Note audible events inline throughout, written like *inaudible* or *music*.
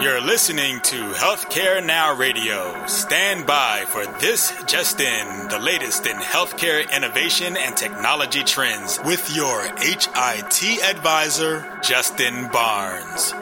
You're listening to Healthcare Now Radio. Stand by for this just in, the latest in healthcare innovation and technology trends with your HIT advisor, Justin Barnes.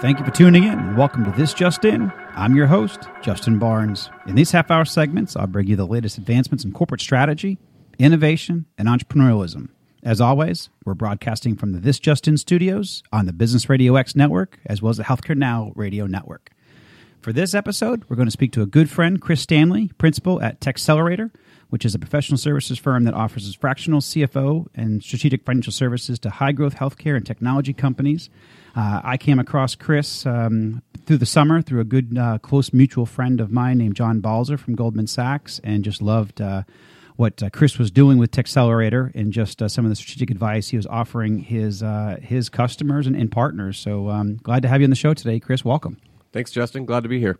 Thank you for tuning in. Welcome to This Just In. I'm your host, Justin Barnes. In these half hour segments, I'll bring you the latest advancements in corporate strategy, innovation, and entrepreneurialism. As always, we're broadcasting from the This Just In studios on the Business Radio X network, as well as the Healthcare Now radio network. For this episode, we're going to speak to a good friend, Chris Stanley, principal at Techcelerator, which is a professional services firm that offers fractional CFO and strategic financial services to high growth healthcare and technology companies. Uh, I came across Chris um, through the summer through a good, uh, close mutual friend of mine named John Balzer from Goldman Sachs, and just loved uh, what uh, Chris was doing with Techcelerator and just uh, some of the strategic advice he was offering his uh, his customers and, and partners. So um, glad to have you on the show today, Chris. Welcome. Thanks, Justin. Glad to be here.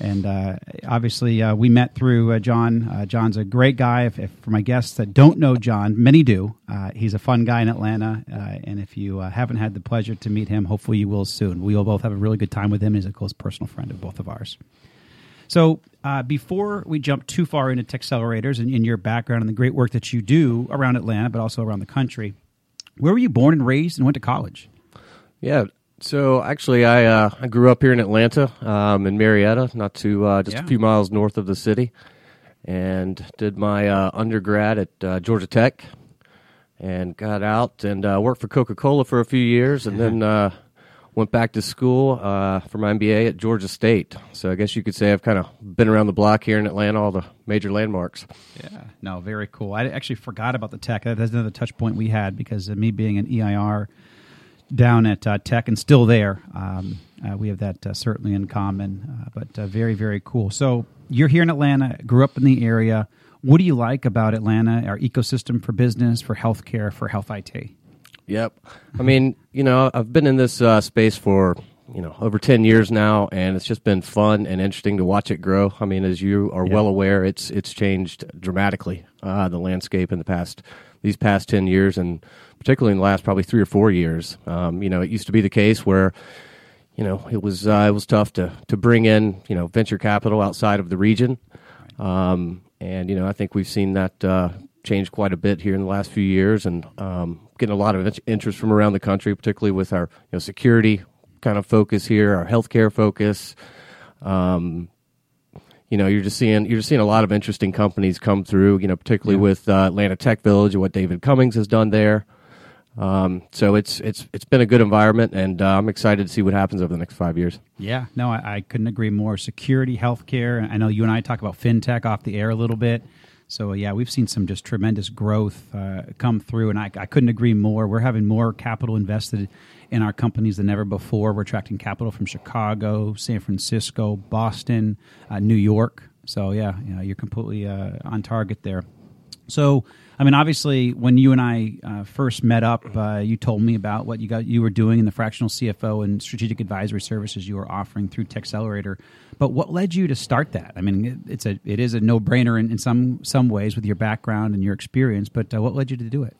And uh, obviously, uh, we met through uh, John. Uh, John's a great guy. If, if, for my guests that don't know John, many do. Uh, he's a fun guy in Atlanta. Uh, and if you haven't had the pleasure to meet him, hopefully you will soon. We will both have a really good time with him. He's a close personal friend of both of ours. So, before we jump too far into Techcelerators and in your background and the great work that you do around Atlanta, but also around the country, where were you born and raised and went to college? Yeah, so actually, I uh, I grew up here in Atlanta, um, in Marietta, not too uh, just yeah. a few miles north of the city, and did my uh, undergrad at uh, Georgia Tech, and got out and uh, worked for Coca Cola for a few years, and then *laughs* uh, went back to school for my MBA at Georgia State. So I guess you could say I've kind of been around the block here in Atlanta, all the major landmarks. Yeah, no, very cool. I actually forgot about the tech. That's another touch point we had because of me being an EIR down at uh, Tech and still there. Um, uh, we have that uh, certainly in common, uh, but uh, very, very cool. So you're here in Atlanta, grew up in the area. What do you like about Atlanta, our ecosystem for business, for healthcare, for health IT? Yep. I mean, you know, I've been in this uh, space for you know over 10 years now and it's just been fun and interesting to watch it grow i mean as you are well aware it's it's changed dramatically uh, the landscape in the past these past 10 years and particularly in the last probably three or four years. Um, you know, it used to be the case where you know it was uh, it was tough to to bring in you know venture capital outside of the region, um, and you know I think we've seen that uh, change quite a bit here in the last few years, and um, getting a lot of interest from around the country, particularly with our you know security kind of focus here, our healthcare focus. Um, you know, you're just seeing you're just seeing a lot of interesting companies come through. You know, particularly yeah. with uh, Atlanta Tech Village and what David Cummings has done there. Um, so it's it's it's been a good environment, and uh, I'm excited to see what happens over the next five years. Yeah, no, I, I, couldn't agree more. Security, healthcare. I know you and I talk about fintech off the air a little bit. So yeah, we've seen some just tremendous growth uh, come through, and I, I couldn't agree more. We're having more capital invested in our companies than ever before. We're attracting capital from Chicago, San Francisco, Boston, uh, New York. So yeah, you know, you're completely uh, on target there. So I mean, obviously, when you and I uh, first met up, uh, you told me about what you got you were doing in the fractional CFO and strategic advisory services you were offering through Techcelerator. But what led you to start that? I mean, it's a it is a no brainer in, in some some ways with your background and your experience. But uh, what led you to do it?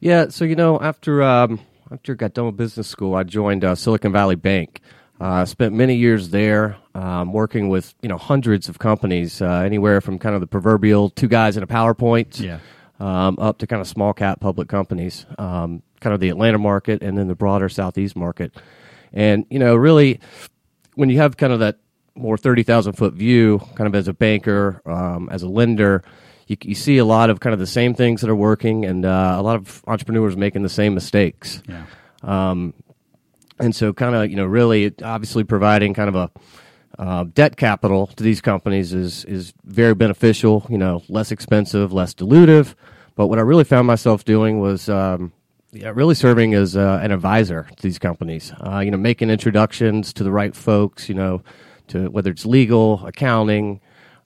Yeah, so you know, after um, after I got done with business school, I joined uh, Silicon Valley Bank. I uh, spent many years there, um, working with you know hundreds of companies, uh, anywhere from kind of the proverbial two guys in a PowerPoint. Yeah um, up to kind of small cap public companies, um, kind of the Atlanta market and then the broader Southeast market. And, you know, really, when you have kind of that more 30,000 foot view, kind of as a banker, um, as a lender, you, you, see a lot of kind of the same things that are working and uh, a lot of entrepreneurs making the same mistakes. Yeah. Um, and so, kind of, you know, really, obviously providing kind of a uh, debt capital to these companies is is very beneficial. You know, less expensive, less dilutive. But what I really found myself doing was um, yeah, really serving as uh, an advisor to these companies. Uh, you know, making introductions to the right folks. You know, to whether it's legal, accounting.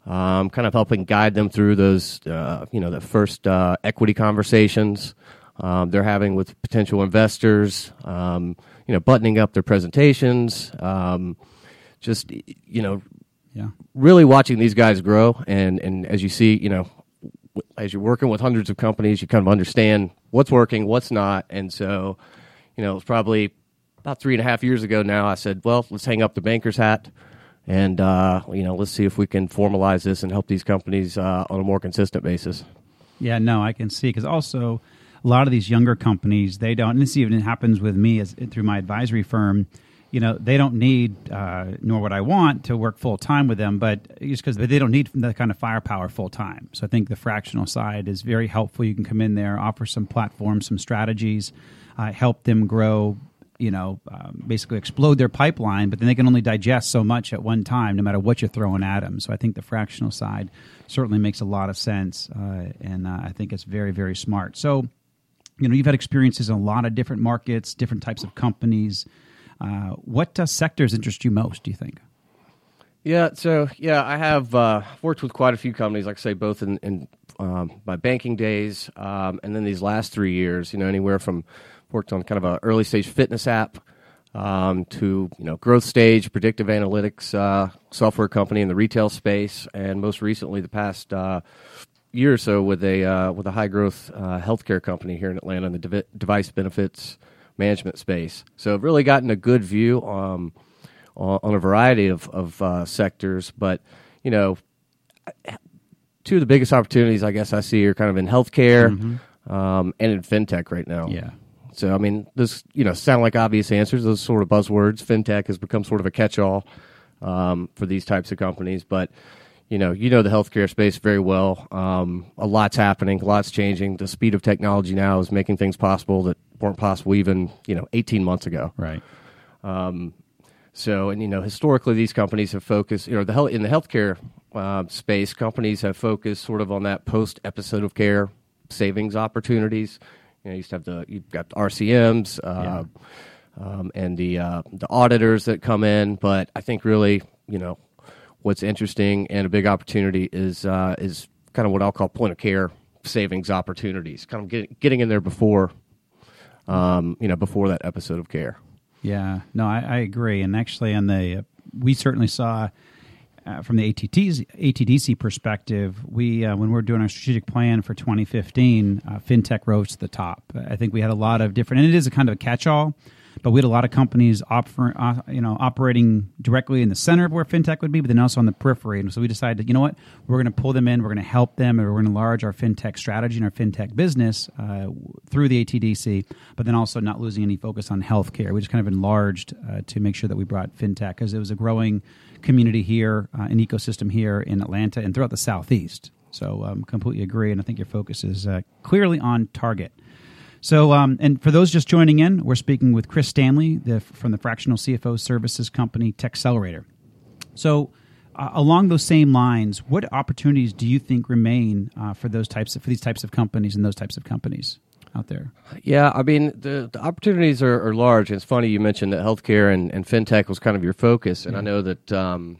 Um, kind of helping guide them through those, uh, you know, the first uh, equity conversations um, they're having with potential investors. Um, you know, buttoning up their presentations. Um, just you know Yeah. really watching these guys grow, and and as you see, you know, as you're working with hundreds of companies, you kind of understand what's working, what's not, and so, you know, it's probably about three and a half years ago now. I said, well, let's hang up the banker's hat. And uh, you know, let's see if we can formalize this and help these companies uh, on a more consistent basis. Yeah, no, I can see because also a lot of these younger companies they don't. And this even happens with me as through my advisory firm. You know, they don't need uh, nor would I want to work full time with them, but just because they don't need that kind of firepower full time. So I think the fractional side is very helpful. You can come in there, offer some platforms, some strategies, uh, help them grow you know, um, basically explode their pipeline, but then they can only digest so much at one time, no matter what you're throwing at them. So I think the fractional side certainly makes a lot of sense, uh, and uh, I think it's very, very smart. So, you know, you've had experiences in a lot of different markets, different types of companies. Uh, what uh, sectors interest you most? Do you think? Yeah, so yeah, I have uh, worked with quite a few companies, like I say, both in, in um, my banking days, um, and then these last three years. You know, anywhere from worked on kind of an early stage fitness app um, to you know growth stage predictive analytics uh, software company in the retail space, and most recently the past uh, year or so with a uh, with a high growth uh, healthcare company here in Atlanta in the dev- device benefits management space. So I've really gotten a good view um, on, on, a variety of, of uh, sectors, but you know. Two of the biggest opportunities I guess I see are kind of in healthcare mm-hmm. um, and in fintech right now. Yeah, so, I mean, those you know sound like obvious answers. Those sort of buzzwords. FinTech has become sort of a catch-all um, for these types of companies, but you know, you know the healthcare space very well. Um, a lot's happening, a lot's changing. The speed of technology now is making things possible that weren't possible even you know 18 months ago. Right. Um, so, and you know, historically, these companies have focused. You know, the in the healthcare uh, space, companies have focused sort of on that post episode of care savings opportunities. You know, you used to have the you've got the RCMs uh, yeah. um, and the uh, the auditors that come in, but I think really, you know, what's interesting and a big opportunity is uh, is kind of what I'll call point of care savings opportunities, kind of get, getting in there before, um, you know, before that episode of care. Yeah, no, I, I agree, and actually, on the we certainly saw uh, from the ATT's, ATDC perspective, we uh, when we are doing our strategic plan for 2015, uh, fintech rose to the top. I think we had a lot of different, and it is a kind of a catch-all. But we had a lot of companies offer, uh, you know, operating directly in the center of where fintech would be, but then also on the periphery. And so we decided, you know what, we're going to pull them in, we're going to help them, and we're going to enlarge our fintech strategy and our fintech business uh, through the ATDC, but then also not losing any focus on healthcare. We just kind of enlarged uh, to make sure that we brought fintech because it was a growing community here, uh, an ecosystem here in Atlanta and throughout the Southeast. So um, completely agree, and I think your focus is uh, clearly on target. So, um, and for those just joining in, we're speaking with Chris Stanley the, from the fractional CFO services company Techcelerator. So, uh, along those same lines, what opportunities do you think remain uh, for those types of, for these types of companies and those types of companies? Out there? Yeah, I mean the, the opportunities are, are, large. It's funny you mentioned that healthcare and, and fintech was kind of your focus, and yeah. I know that um,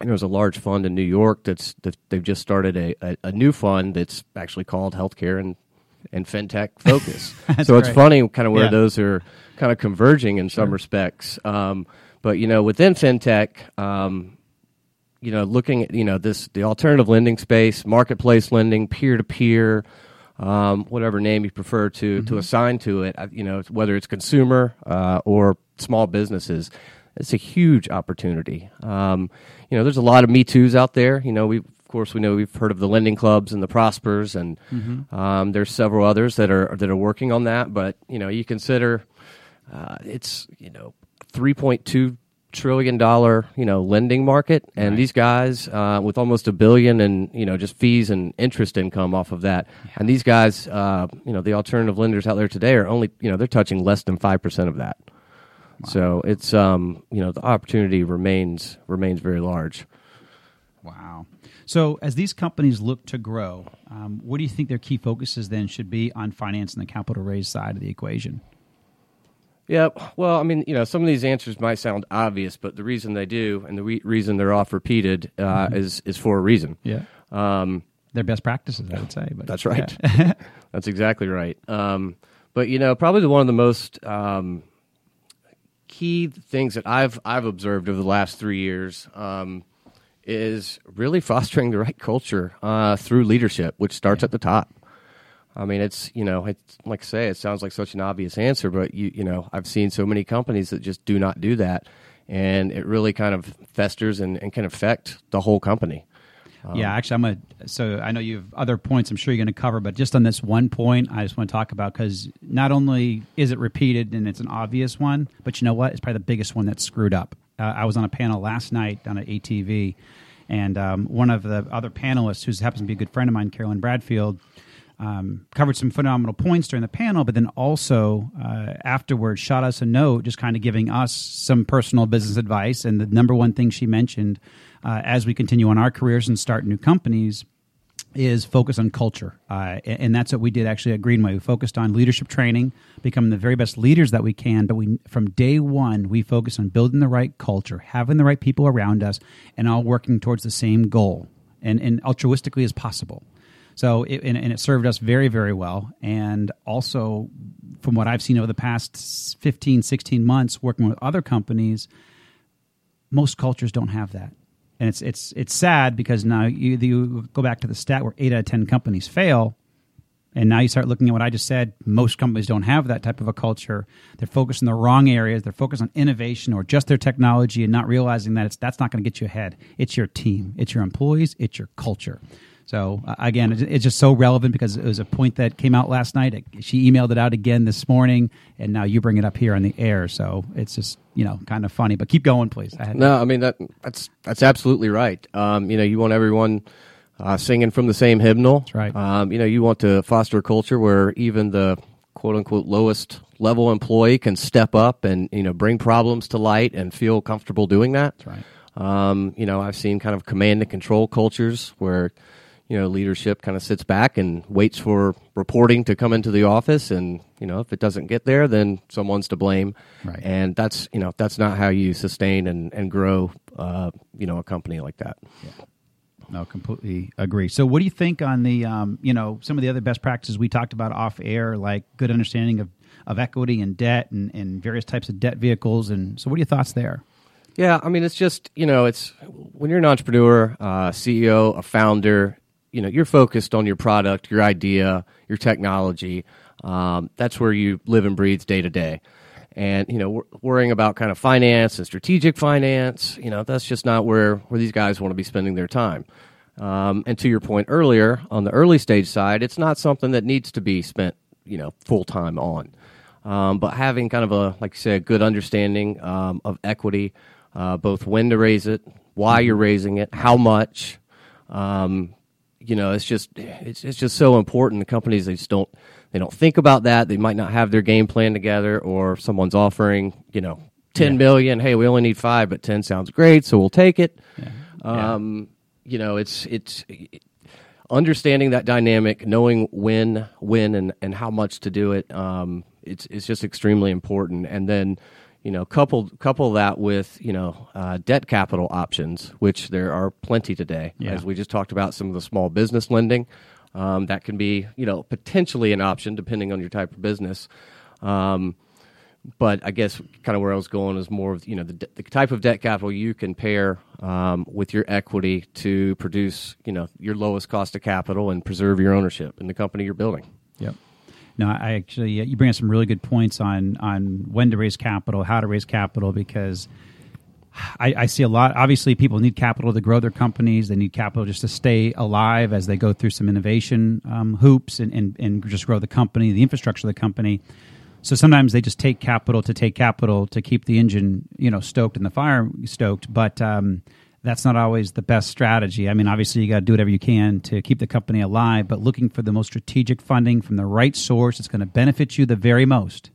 there's a large fund in New York that's that they've just started a, a, a, new fund that's actually called healthcare and and fintech focus. *laughs* so it's funny kind of where yeah. those are kind of converging in sure. some respects. Um, but you know, within fintech, um, you know, looking at you know this the alternative lending space, marketplace lending, peer to peer um, whatever name you prefer to mm-hmm. to assign to it. You know, whether it's consumer uh, or small businesses, it's a huge opportunity. Um, you know, there's a lot of Me Too's out there. You know, we of course we know we've heard of the lending clubs and the Prospers, and mm-hmm. um, there's several others that are that are working on that. But you know, you consider uh, it's you know 3.2 trillion dollar you know lending market and right. these guys uh, with almost a billion and you know just fees and interest income off of that yeah. and these guys uh, you know the alternative lenders out there today are only you know they're touching less than 5% of that wow. so it's um, you know the opportunity remains remains very large wow so as these companies look to grow um, what do you think their key focuses then should be on finance and the capital raise side of the equation yeah, well, I mean, you know, some of these answers might sound obvious, but the reason they do and the re- reason they're off repeated uh, mm-hmm. is is for a reason. Yeah, um, they're best practices, I would say. But that's right. Yeah. *laughs* that's exactly right. Um, but you know, probably the one of the most um, key things that I've I've observed over the last three years um, is really fostering the right culture uh, through leadership, which starts at the top. I mean, it's you know, it's like I say, it sounds like such an obvious answer, but you you know, I've seen so many companies that just do not do that, and it really kind of festers and, and can affect the whole company. yeah, actually, I'm gonna. So I know you have other points. I'm sure you're going to cover, but just on this one point, I just want to talk about because not only is it repeated and it's an obvious one, but you know what? It's probably the biggest one that's screwed up. Uh, I was on a panel last night on at ATV, and um, one of the other panelists, who happens to be a good friend of mine, Carolyn Bradfield, um, covered some phenomenal points during the panel, but then also uh, afterwards shot us a note, just kind of giving us some personal business advice. And the number one thing she mentioned uh, as we continue on our careers and start new companies is focus on culture. Uh, and that's what we did actually at Greenway. We focused on leadership training, becoming the very best leaders that we can. But we, from day one, we focused on building the right culture, having the right people around us, and all working towards the same goal and, and altruistically as possible. So, it, and, and, it served us very, very well. And also, from what I've seen over the past 15, 16 months working with other companies, most cultures don't have that. And it's, it's, it's sad because now you, you go back to the stat where eight out of 10 companies fail. And now you start looking at what I just said. Most companies don't have that type of a culture. They're focused in the wrong areas. They're focused on innovation or just their technology and not realizing that it's, that's not going to get you ahead. It's your team, it's your employees, it's your culture. So uh, again, it's just so relevant because it was a point that came out last night. She emailed it out again this morning, and now you bring it up here on the air. So it's just you know kind of funny. But keep going, please. I no, I mean that that's that's absolutely right. Um, you know, you want everyone. Uh, singing from the same hymnal. That's right. Um, you know, you want to foster a culture where even the quote unquote lowest level employee can step up and you know bring problems to light and feel comfortable doing that. That's right. Um, you know, I've seen kind of command and control cultures where you know, leadership kind of sits back and waits for reporting to come into the office, and you know, if it doesn't get there, then someone's to blame. Right. And that's you know, that's not how you sustain and and grow, uh, you know, a company like that. Yeah. No, completely agree. So, what do you think on the, um, you know, some of the other best practices we talked about off air, like good understanding of, of equity and debt and, and various types of debt vehicles? And so, what are your thoughts there? Yeah, I mean, it's just you know, it's when you're an entrepreneur, uh, CEO, a founder, you know you're focused on your product, your idea, your technology. Um, that's where you live and breathe day to day. And you know, worrying about kind of finance and strategic finance, you know, that's just not where where these guys want to be spending their time. Um, and to your point earlier, on the early stage side, it's not something that needs to be spent, you know, full time on. Um, but having kind of a, like you say, a good understanding um, of equity, uh, both when to raise it, why you're raising it, how much, um, you know, it's just it's it's just so important. The companies they just don't they don't think about that. They might not have their game plan together, or someone's offering you know ten yeah. million. Hey, we only need five, but ten sounds great, so we'll take it. Yeah. Um, yeah. You know, it's it's. It, understanding that dynamic, knowing when, when, and, and how much to do it, um, it's it's just extremely important. And then, you know, couple couple that with you know uh, debt capital options, which there are plenty today. Yeah. As we just talked about, some of the small business lending um, that can be you know potentially an option depending on your type of business. Um, but I guess kind of where I was going is more of you know the, the type of debt capital you can pair um, with your equity to produce you know your lowest cost of capital and preserve your ownership in the company you're building. Yep. No, I actually you bring up some really good points on on when to raise capital, how to raise capital, because I, I, see a lot. Obviously, people need capital to grow their companies. They need capital just to stay alive as they go through some innovation um, hoops and, and and just grow the company, the infrastructure of the company. So sometimes they just take capital to take capital to keep the engine, you know, stoked and the fire stoked. But um, that's not always the best strategy. I mean, obviously, you got to do whatever you can to keep the company alive, but looking for the most strategic funding from the right source that's going to benefit you the very most.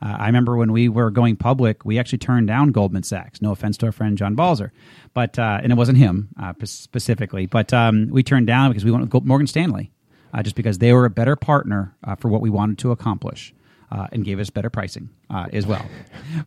Uh, I remember when we were going public, we actually turned down Goldman Sachs. No offense to our friend John Balzer, but uh, and it wasn't him uh, specifically, but um, we turned down because we went with Morgan Stanley, uh, just because they were a better partner uh, for what we wanted to accomplish uh, and gave us better pricing uh, as well,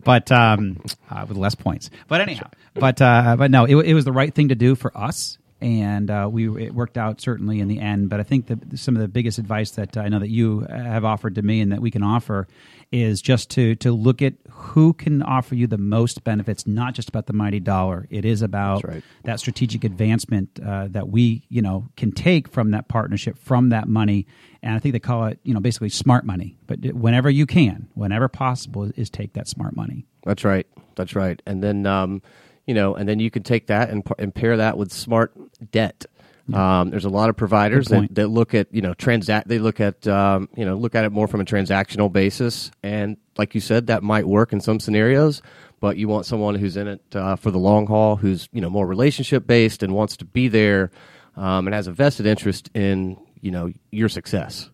but um, uh, with less points. But anyhow, but uh, but no, it, it, was the right thing to do for us. And uh, we it worked out certainly in the end. But I think that some of the biggest advice that I know that you have offered to me and that we can offer is just to to look at who can offer you the most benefits. Not just about the mighty dollar. It is about right. that strategic advancement uh, that we you know can take from that partnership, from that money. And I think they call it you know basically smart money. But whenever you can, whenever possible, is take that smart money. That's right. That's right. And then, um, you know, and then you can take that and, and pair that with smart debt. Um, there's a lot of providers that, that look at you know transact. They look at um, you know look at it more from a transactional basis, and like you said, that might work in some scenarios. But you want someone who's in it uh, for the long haul, who's you know more relationship based and wants to be there, um, and has a vested interest in you know your success.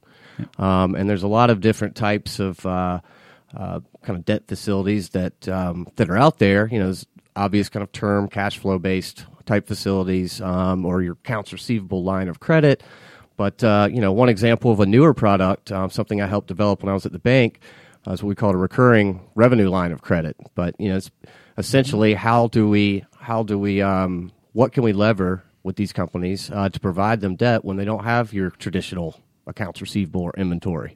Um, and there's a lot of different types of uh, uh, kind of debt facilities that um, that are out there. You know, there's obvious kind of term cash flow based type facilities um, or your accounts receivable line of credit. But uh, you know, one example of a newer product, um, something I helped develop when I was at the bank, uh, is what we call a recurring revenue line of credit. But you know, it's essentially how do we how do we um, what can we lever with these companies uh, to provide them debt when they don't have your traditional accounts receivable or inventory,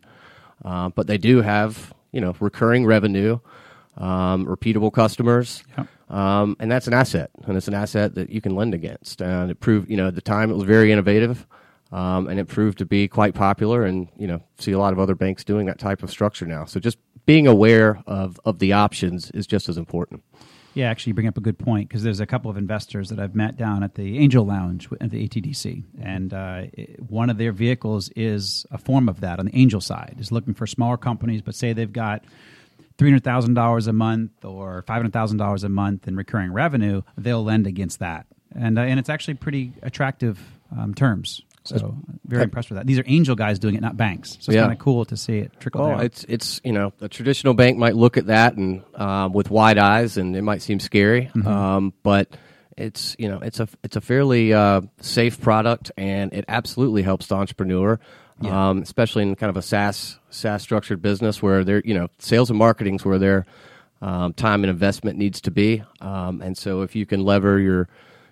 uh, but they do have you know recurring revenue, um, repeatable customers. Yep. Um, and that's an asset, and it's an asset that you can lend against. And it proved, you know, at the time it was very innovative, um, and it proved to be quite popular. And you know, see a lot of other banks doing that type of structure now. So just being aware of of the options is just as important. Yeah, actually, you bring up a good point because there's a couple of investors that I've met down at the Angel Lounge at the ATDC, and uh, one of their vehicles is a form of that on the Angel side. Is looking for smaller companies, but say they've got three hundred thousand dollars a month or five hundred thousand dollars a month in recurring revenue, they'll lend against that, and uh, and it's actually pretty attractive um, terms. So very impressed with that. These are angel guys doing it, not banks. So it's Yeah. kind of cool to see it trickle Oh, down. it's it's you know a traditional bank might look at that and um, with wide eyes, and it might seem scary, um, but it's you know it's a it's a fairly uh, safe product, and it absolutely helps the entrepreneur, um, especially in kind of a SaaS SaaS structured business where they're you know sales and marketing's where their um, time and investment needs to be, um, and so if you can lever your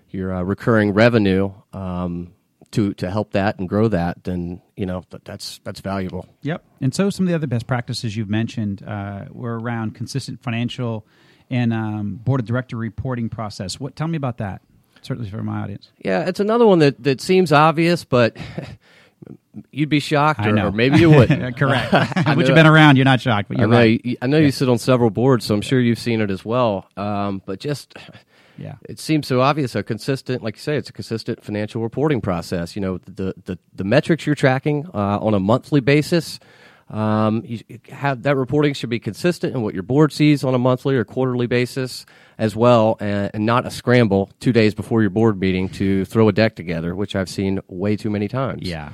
your uh, recurring revenue. Um, to, to help that and grow that, then you know that, that's that's valuable. Yep. And so some of the other best practices you've mentioned uh, were around consistent financial and um, board of director reporting process. What? Tell me about that. Certainly for my audience. Yeah, it's another one that, that seems obvious, but *laughs* you'd be shocked, or, or maybe you wouldn't. *laughs* Correct. *laughs* I Which you've been around, you're not shocked, but I you're know, right. you, I know you sit on several boards, so I'm sure you've seen it as well. Um, but just Yeah. it seems so obvious. A consistent, like you say, it's a consistent financial reporting process. You know, the the, the metrics you're tracking uh, on a monthly basis. Um, you have that reporting should be consistent in what your board sees on a monthly or quarterly basis as well, and, and not a scramble two days before your board meeting to throw a deck together, which I've seen way too many times. Yeah.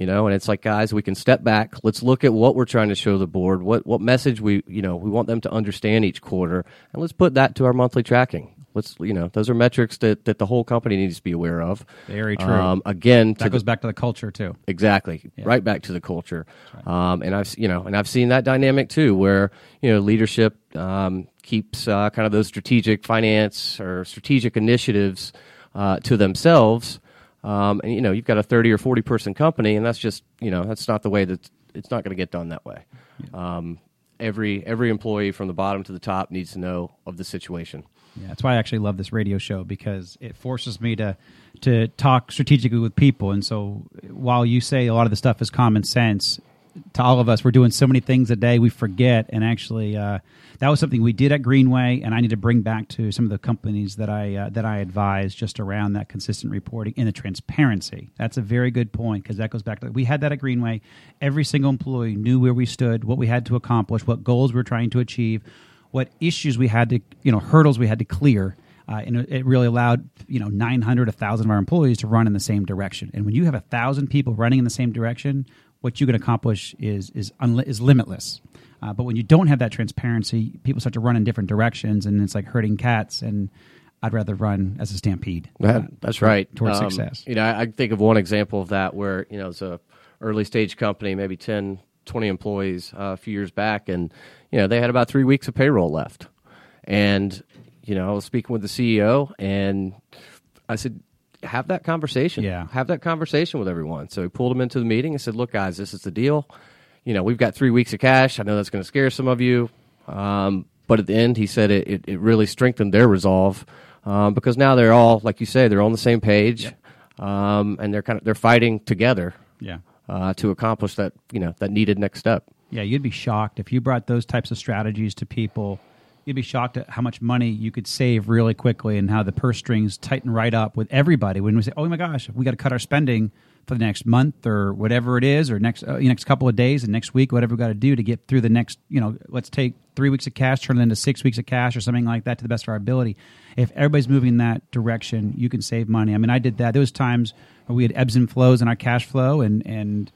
You know, and it's like, guys, we can step back. Let's look at what we're trying to show the board, what what message we, you know, we want them to understand each quarter, and let's put that to our monthly tracking. Let's, you know, those are metrics that, that the whole company needs to be aware of. Very true. Um, again, That goes the, back to the culture too. exactly right back to the culture. Um, and I've, you know, and I've seen that dynamic too, where you know leadership um, keeps uh, kind of those strategic finance or strategic initiatives uh, to themselves. Um, and you know, you've got a thirty or forty person company, and that's just you know that's not the way that it's not going to get done that way. Um, every every employee from the bottom to the top needs to know of the situation. Yeah, that's why I actually love this radio show because it forces me to to talk strategically with people. And so, while you say a lot of the stuff is common sense, to all of us, we're doing so many things a day we forget. And actually, uh, that was something we did at Greenway, and I need to bring back to some of the companies that I uh, that I advise just around that consistent reporting and the transparency. That's a very good point because that goes back to we had that at Greenway. Every single employee knew where we stood, what we had to accomplish, what goals we we're trying to achieve what issues we had to, you know, hurdles we had to clear. Uh, and it- really allowed, you know, 900, 1,000 of our employees to run in the same direction. And when you have a 1,000 people running in the same direction, what you can accomplish is, is, unli- is limitless. Uh, but when you don't have that transparency, people start to run in different directions, and it's like herding cats. And I'd rather run as a stampede. That, uh, that's right. Towards Um, success. You know, I, I think of one example of that where, you know, it's a early stage company, maybe 10, 20 employees uh, a few years back, and, you know, they had about three weeks of payroll left. And, you know, I was speaking with the CEO, and I said, have that conversation. Yeah. have that conversation with everyone. So he pulled them into the meeting and said, "Look, guys, this is the deal. You know, we've got three weeks of cash. I know that's going to scare some of you, um, but at the end, he said it, it, it really strengthened their resolve um, because now they're all, like you say, they're on the same page, um, and they're kind of they're fighting together Yeah. uh, to accomplish that you know that needed next step. Yeah, you'd be shocked if you brought those types of strategies to people. You'd be shocked at how much money you could save really quickly and how the purse strings tighten right up with everybody. When we say, "Oh my gosh, we got to cut our spending for the next month or whatever it is, or next uh, next couple of days and next week, whatever we got to do to get through the next, you know, let's take three weeks of cash, turn it into six weeks of cash or something like that to the best of our ability." If everybody's moving in that direction, you can save money. I mean, I did that. There was times we had ebbs and flows in our cash flow, and and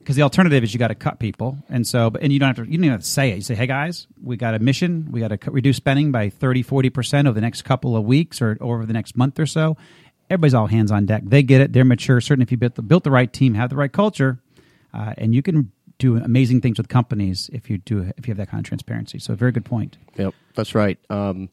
because the alternative is you got to cut people, and so but and you don't have to you don't even have to say it. You say, "Hey guys, we got a mission. We got to reduce spending by 30 40 percent over the next couple of weeks or, or over the next month or so." Everybody's all hands on deck. They get it. They're mature. Certainly, if you built the, built the right team, have the right culture, uh, and you can do amazing things with companies if you do if you have that kind of transparency. So, very good point. Yep, that's right. Um,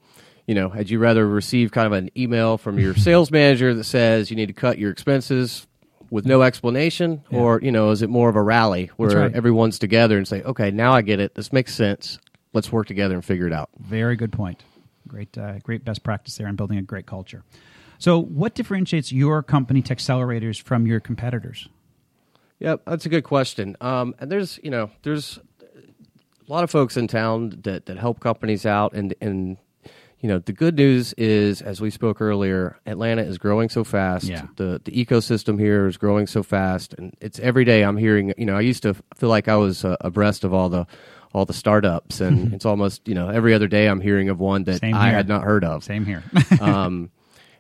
you know, had you rather receive kind of an email from your sales manager that says you need to cut your expenses with no explanation, Yeah. or you know, is it more of a rally where right. everyone's together and say, "Okay, now I get it. This makes sense. Let's work together and figure it out." Very good point. Great, uh, great best practice there on building a great culture. So, what differentiates your company, Techcelerators, from your competitors? Yeah, that's a good question. Um, and there's, you know, there's a lot of folks in town that, that help companies out, and and you know, the good news is, as we spoke earlier, Atlanta is growing so fast. Yeah. The the ecosystem here is growing so fast, and it's every day I'm hearing. You know, I used to feel like I was uh, abreast of all the all the startups, and *laughs* it's almost you know every other day I'm hearing of one that I had not heard of Same here. *laughs* um,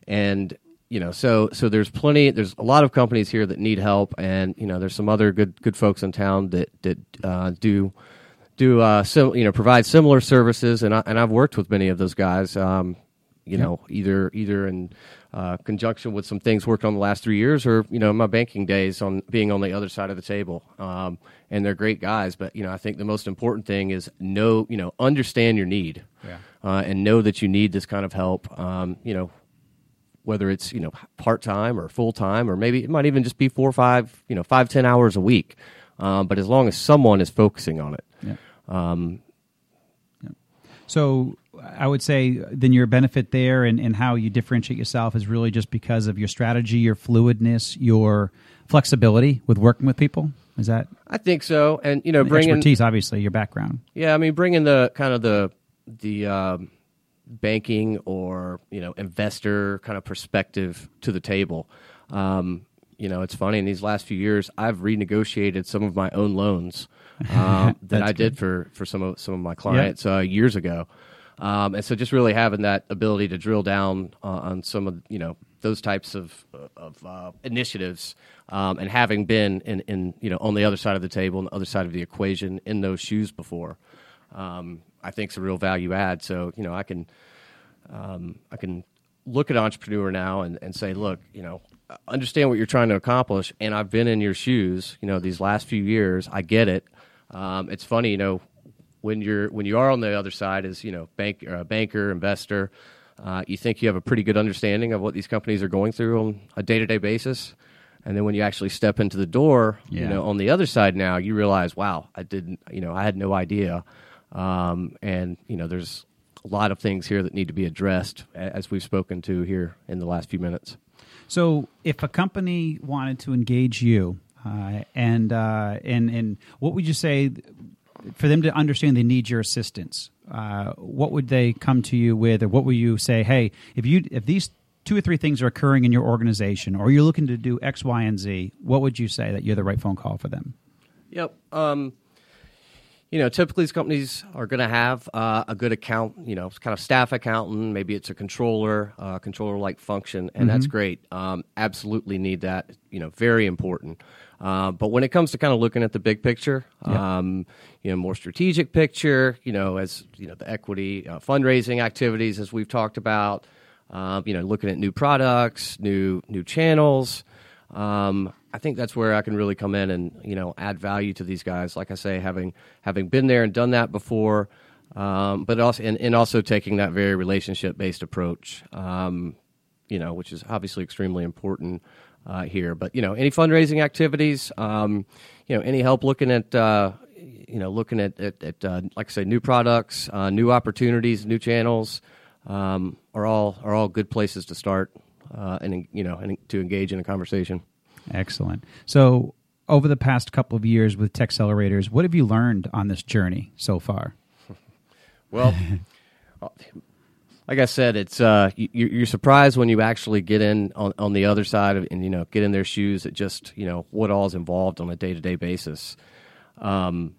and you know, so so there's plenty. There's a lot of companies here that need help, and you know, there's some other good good folks in town that that uh, do do uh, you know provide similar services, and I, and I've worked with many of those guys. Um, you know, either either in uh, conjunction with some things worked on the last three years, or you know, my banking days on being on the other side of the table. Um, and they're great guys, but you know, I think the most important thing is know, you know, understand your need, Yeah. uh, and know that you need this kind of help. Um, you know, whether it's you know part time or full time, or maybe it might even just be four or five, you know, five ten hours a week. Um, but as long as someone is focusing on it, Yeah. um, So I would say then your benefit there and, and how you differentiate yourself is really just because of your strategy, your fluidness, your flexibility with working with people. Is that I think so. And you know, bringing expertise? Obviously, your background. Yeah, I mean, bringing the kind of the the um, banking or you know investor kind of perspective to the table. Um, you know, it's funny in these last few years, I've renegotiated some of my own loans *laughs* um, that I did for for some of some of my clients uh, years ago. Um, and so, just really having that ability to drill down uh, on some of you know those types of of uh, initiatives, um, and having been in, in you know on the other side of the table, on the other side of the equation, in those shoes before, um, I think is a real value add. So you know, I can um, I can look at entrepreneur now and, and say, look, you know, understand what you're trying to accomplish, and I've been in your shoes. You know, these last few years, I get it. Um, it's funny, you know, when you're when you are on the other side as you know bank uh, banker investor, uh, you think you have a pretty good understanding of what these companies are going through on a day to day basis. And then when you actually step into the door, Yeah. you know, on the other side now, you realize, wow, I didn't, you know, I had no idea. Um, and you know, there's a lot of things here that need to be addressed, as we've spoken to here in the last few minutes. So, if a company wanted to engage you, uh, and uh, and and what would you say for them to understand they need your assistance? Uh, what would they come to you with, or what would you say? Hey, if you if these two or three things are occurring in your organization, or you're looking to do X, Y, and Z, what would you say that you're the right phone call for them? Yep. Um, you know, typically these companies are going to have uh, a good account, you know, kind of staff accountant. Maybe it's a controller, uh, controller like function, and that's great. Um, absolutely need that. You know, very important. Uh, but when it comes to kind of looking at the big picture, um, you know, more strategic picture, you know, as you know, the equity uh, fundraising activities, as we've talked about, um, you know, looking at new products, new new channels. Um, I think that's where I can really come in and you know add value to these guys. Like I say, having having been there and done that before, um, but also and, and also taking that very relationship based approach. Um, you know, which is obviously extremely important uh, here. But you know, any fundraising activities, um, you know, any help looking at uh, you know looking at at, at uh, like I say, new products, uh, new opportunities, new channels um, are all are all good places to start uh, and you know and to engage in a conversation. Excellent. So, over the past couple of years with Tech Accelerators, what have you learned on this journey so far? *laughs* Well, like I said, it's uh, you, are surprised when you actually get in on, on the other side of, and you know get in their shoes at just you know what all is involved on a day to day basis. Um,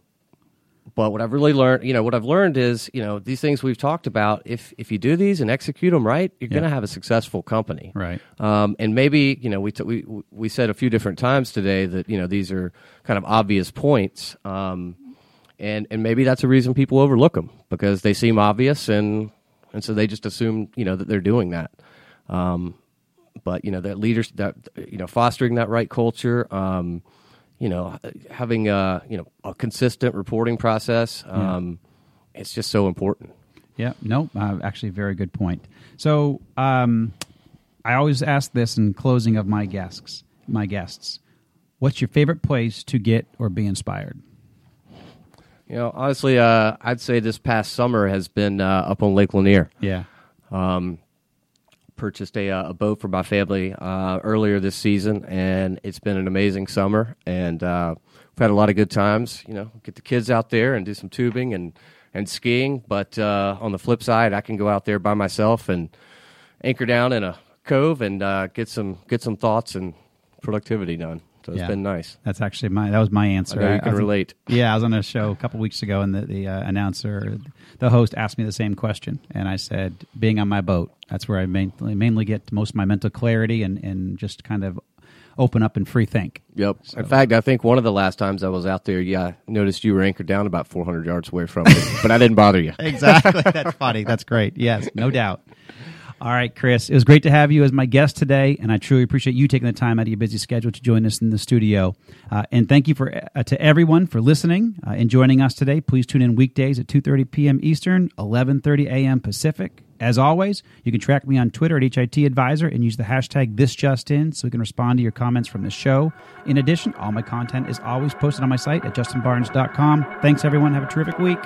but what I've really learned, you know, what I've learned is, you know, these things we've talked about. If if you do these and execute them right, you're yeah. going to have a successful company. Right. Um, and maybe you know we t- we we said a few different times today that you know these are kind of obvious points. Um, and and maybe that's a reason people overlook them because they seem obvious and and so they just assume you know that they're doing that. Um, but you know that leaders that you know fostering that right culture. Um, you know, having a you know a consistent reporting process. Um, yeah. It's just so important. Yeah, no, uh, actually, very good point. So, um, I always ask this in closing of my guests. My guests, what's your favorite place to get or be inspired? You know, honestly, uh, I'd say this past summer has been uh, up on Lake Lanier. Yeah. Um, purchased a, uh, a boat for my family uh, earlier this season, and it's been an amazing summer. And uh, we've had a lot of good times. You know, get the kids out there and do some tubing and and skiing. But uh, on the flip side, I can go out there by myself and anchor down in a cove and uh, get some get some thoughts and productivity done. So it's yeah. been nice. That's actually my that was my answer. I can I relate. *laughs* Yeah, I was on a show a couple weeks ago, and the, the uh, announcer, the host, asked me the same question, and I said, "Being on my boat, that's where I mainly mainly get most of my mental clarity and and just kind of open up and free think." Yep. So. In fact, I think one of the last times I was out there, yeah, I noticed you were anchored down about 400 yards away from me, but I didn't bother you. *laughs* exactly. That's funny. That's great. Yes, no doubt. All right, Chris. It was great to have you as my guest today, and I truly appreciate you taking the time out of your busy schedule to join us in the studio. Uh, and thank you for uh, to everyone for listening uh, and joining us today. Please tune in weekdays at 2:30 p.m. Eastern, 11:30 a.m. Pacific. As always, you can track me on Twitter at HIT Advisor and use the hashtag ThisJustIn so we can respond to your comments from the show. In addition, all my content is always posted on my site at justinbarnes.com. Thanks, everyone. Have a terrific week.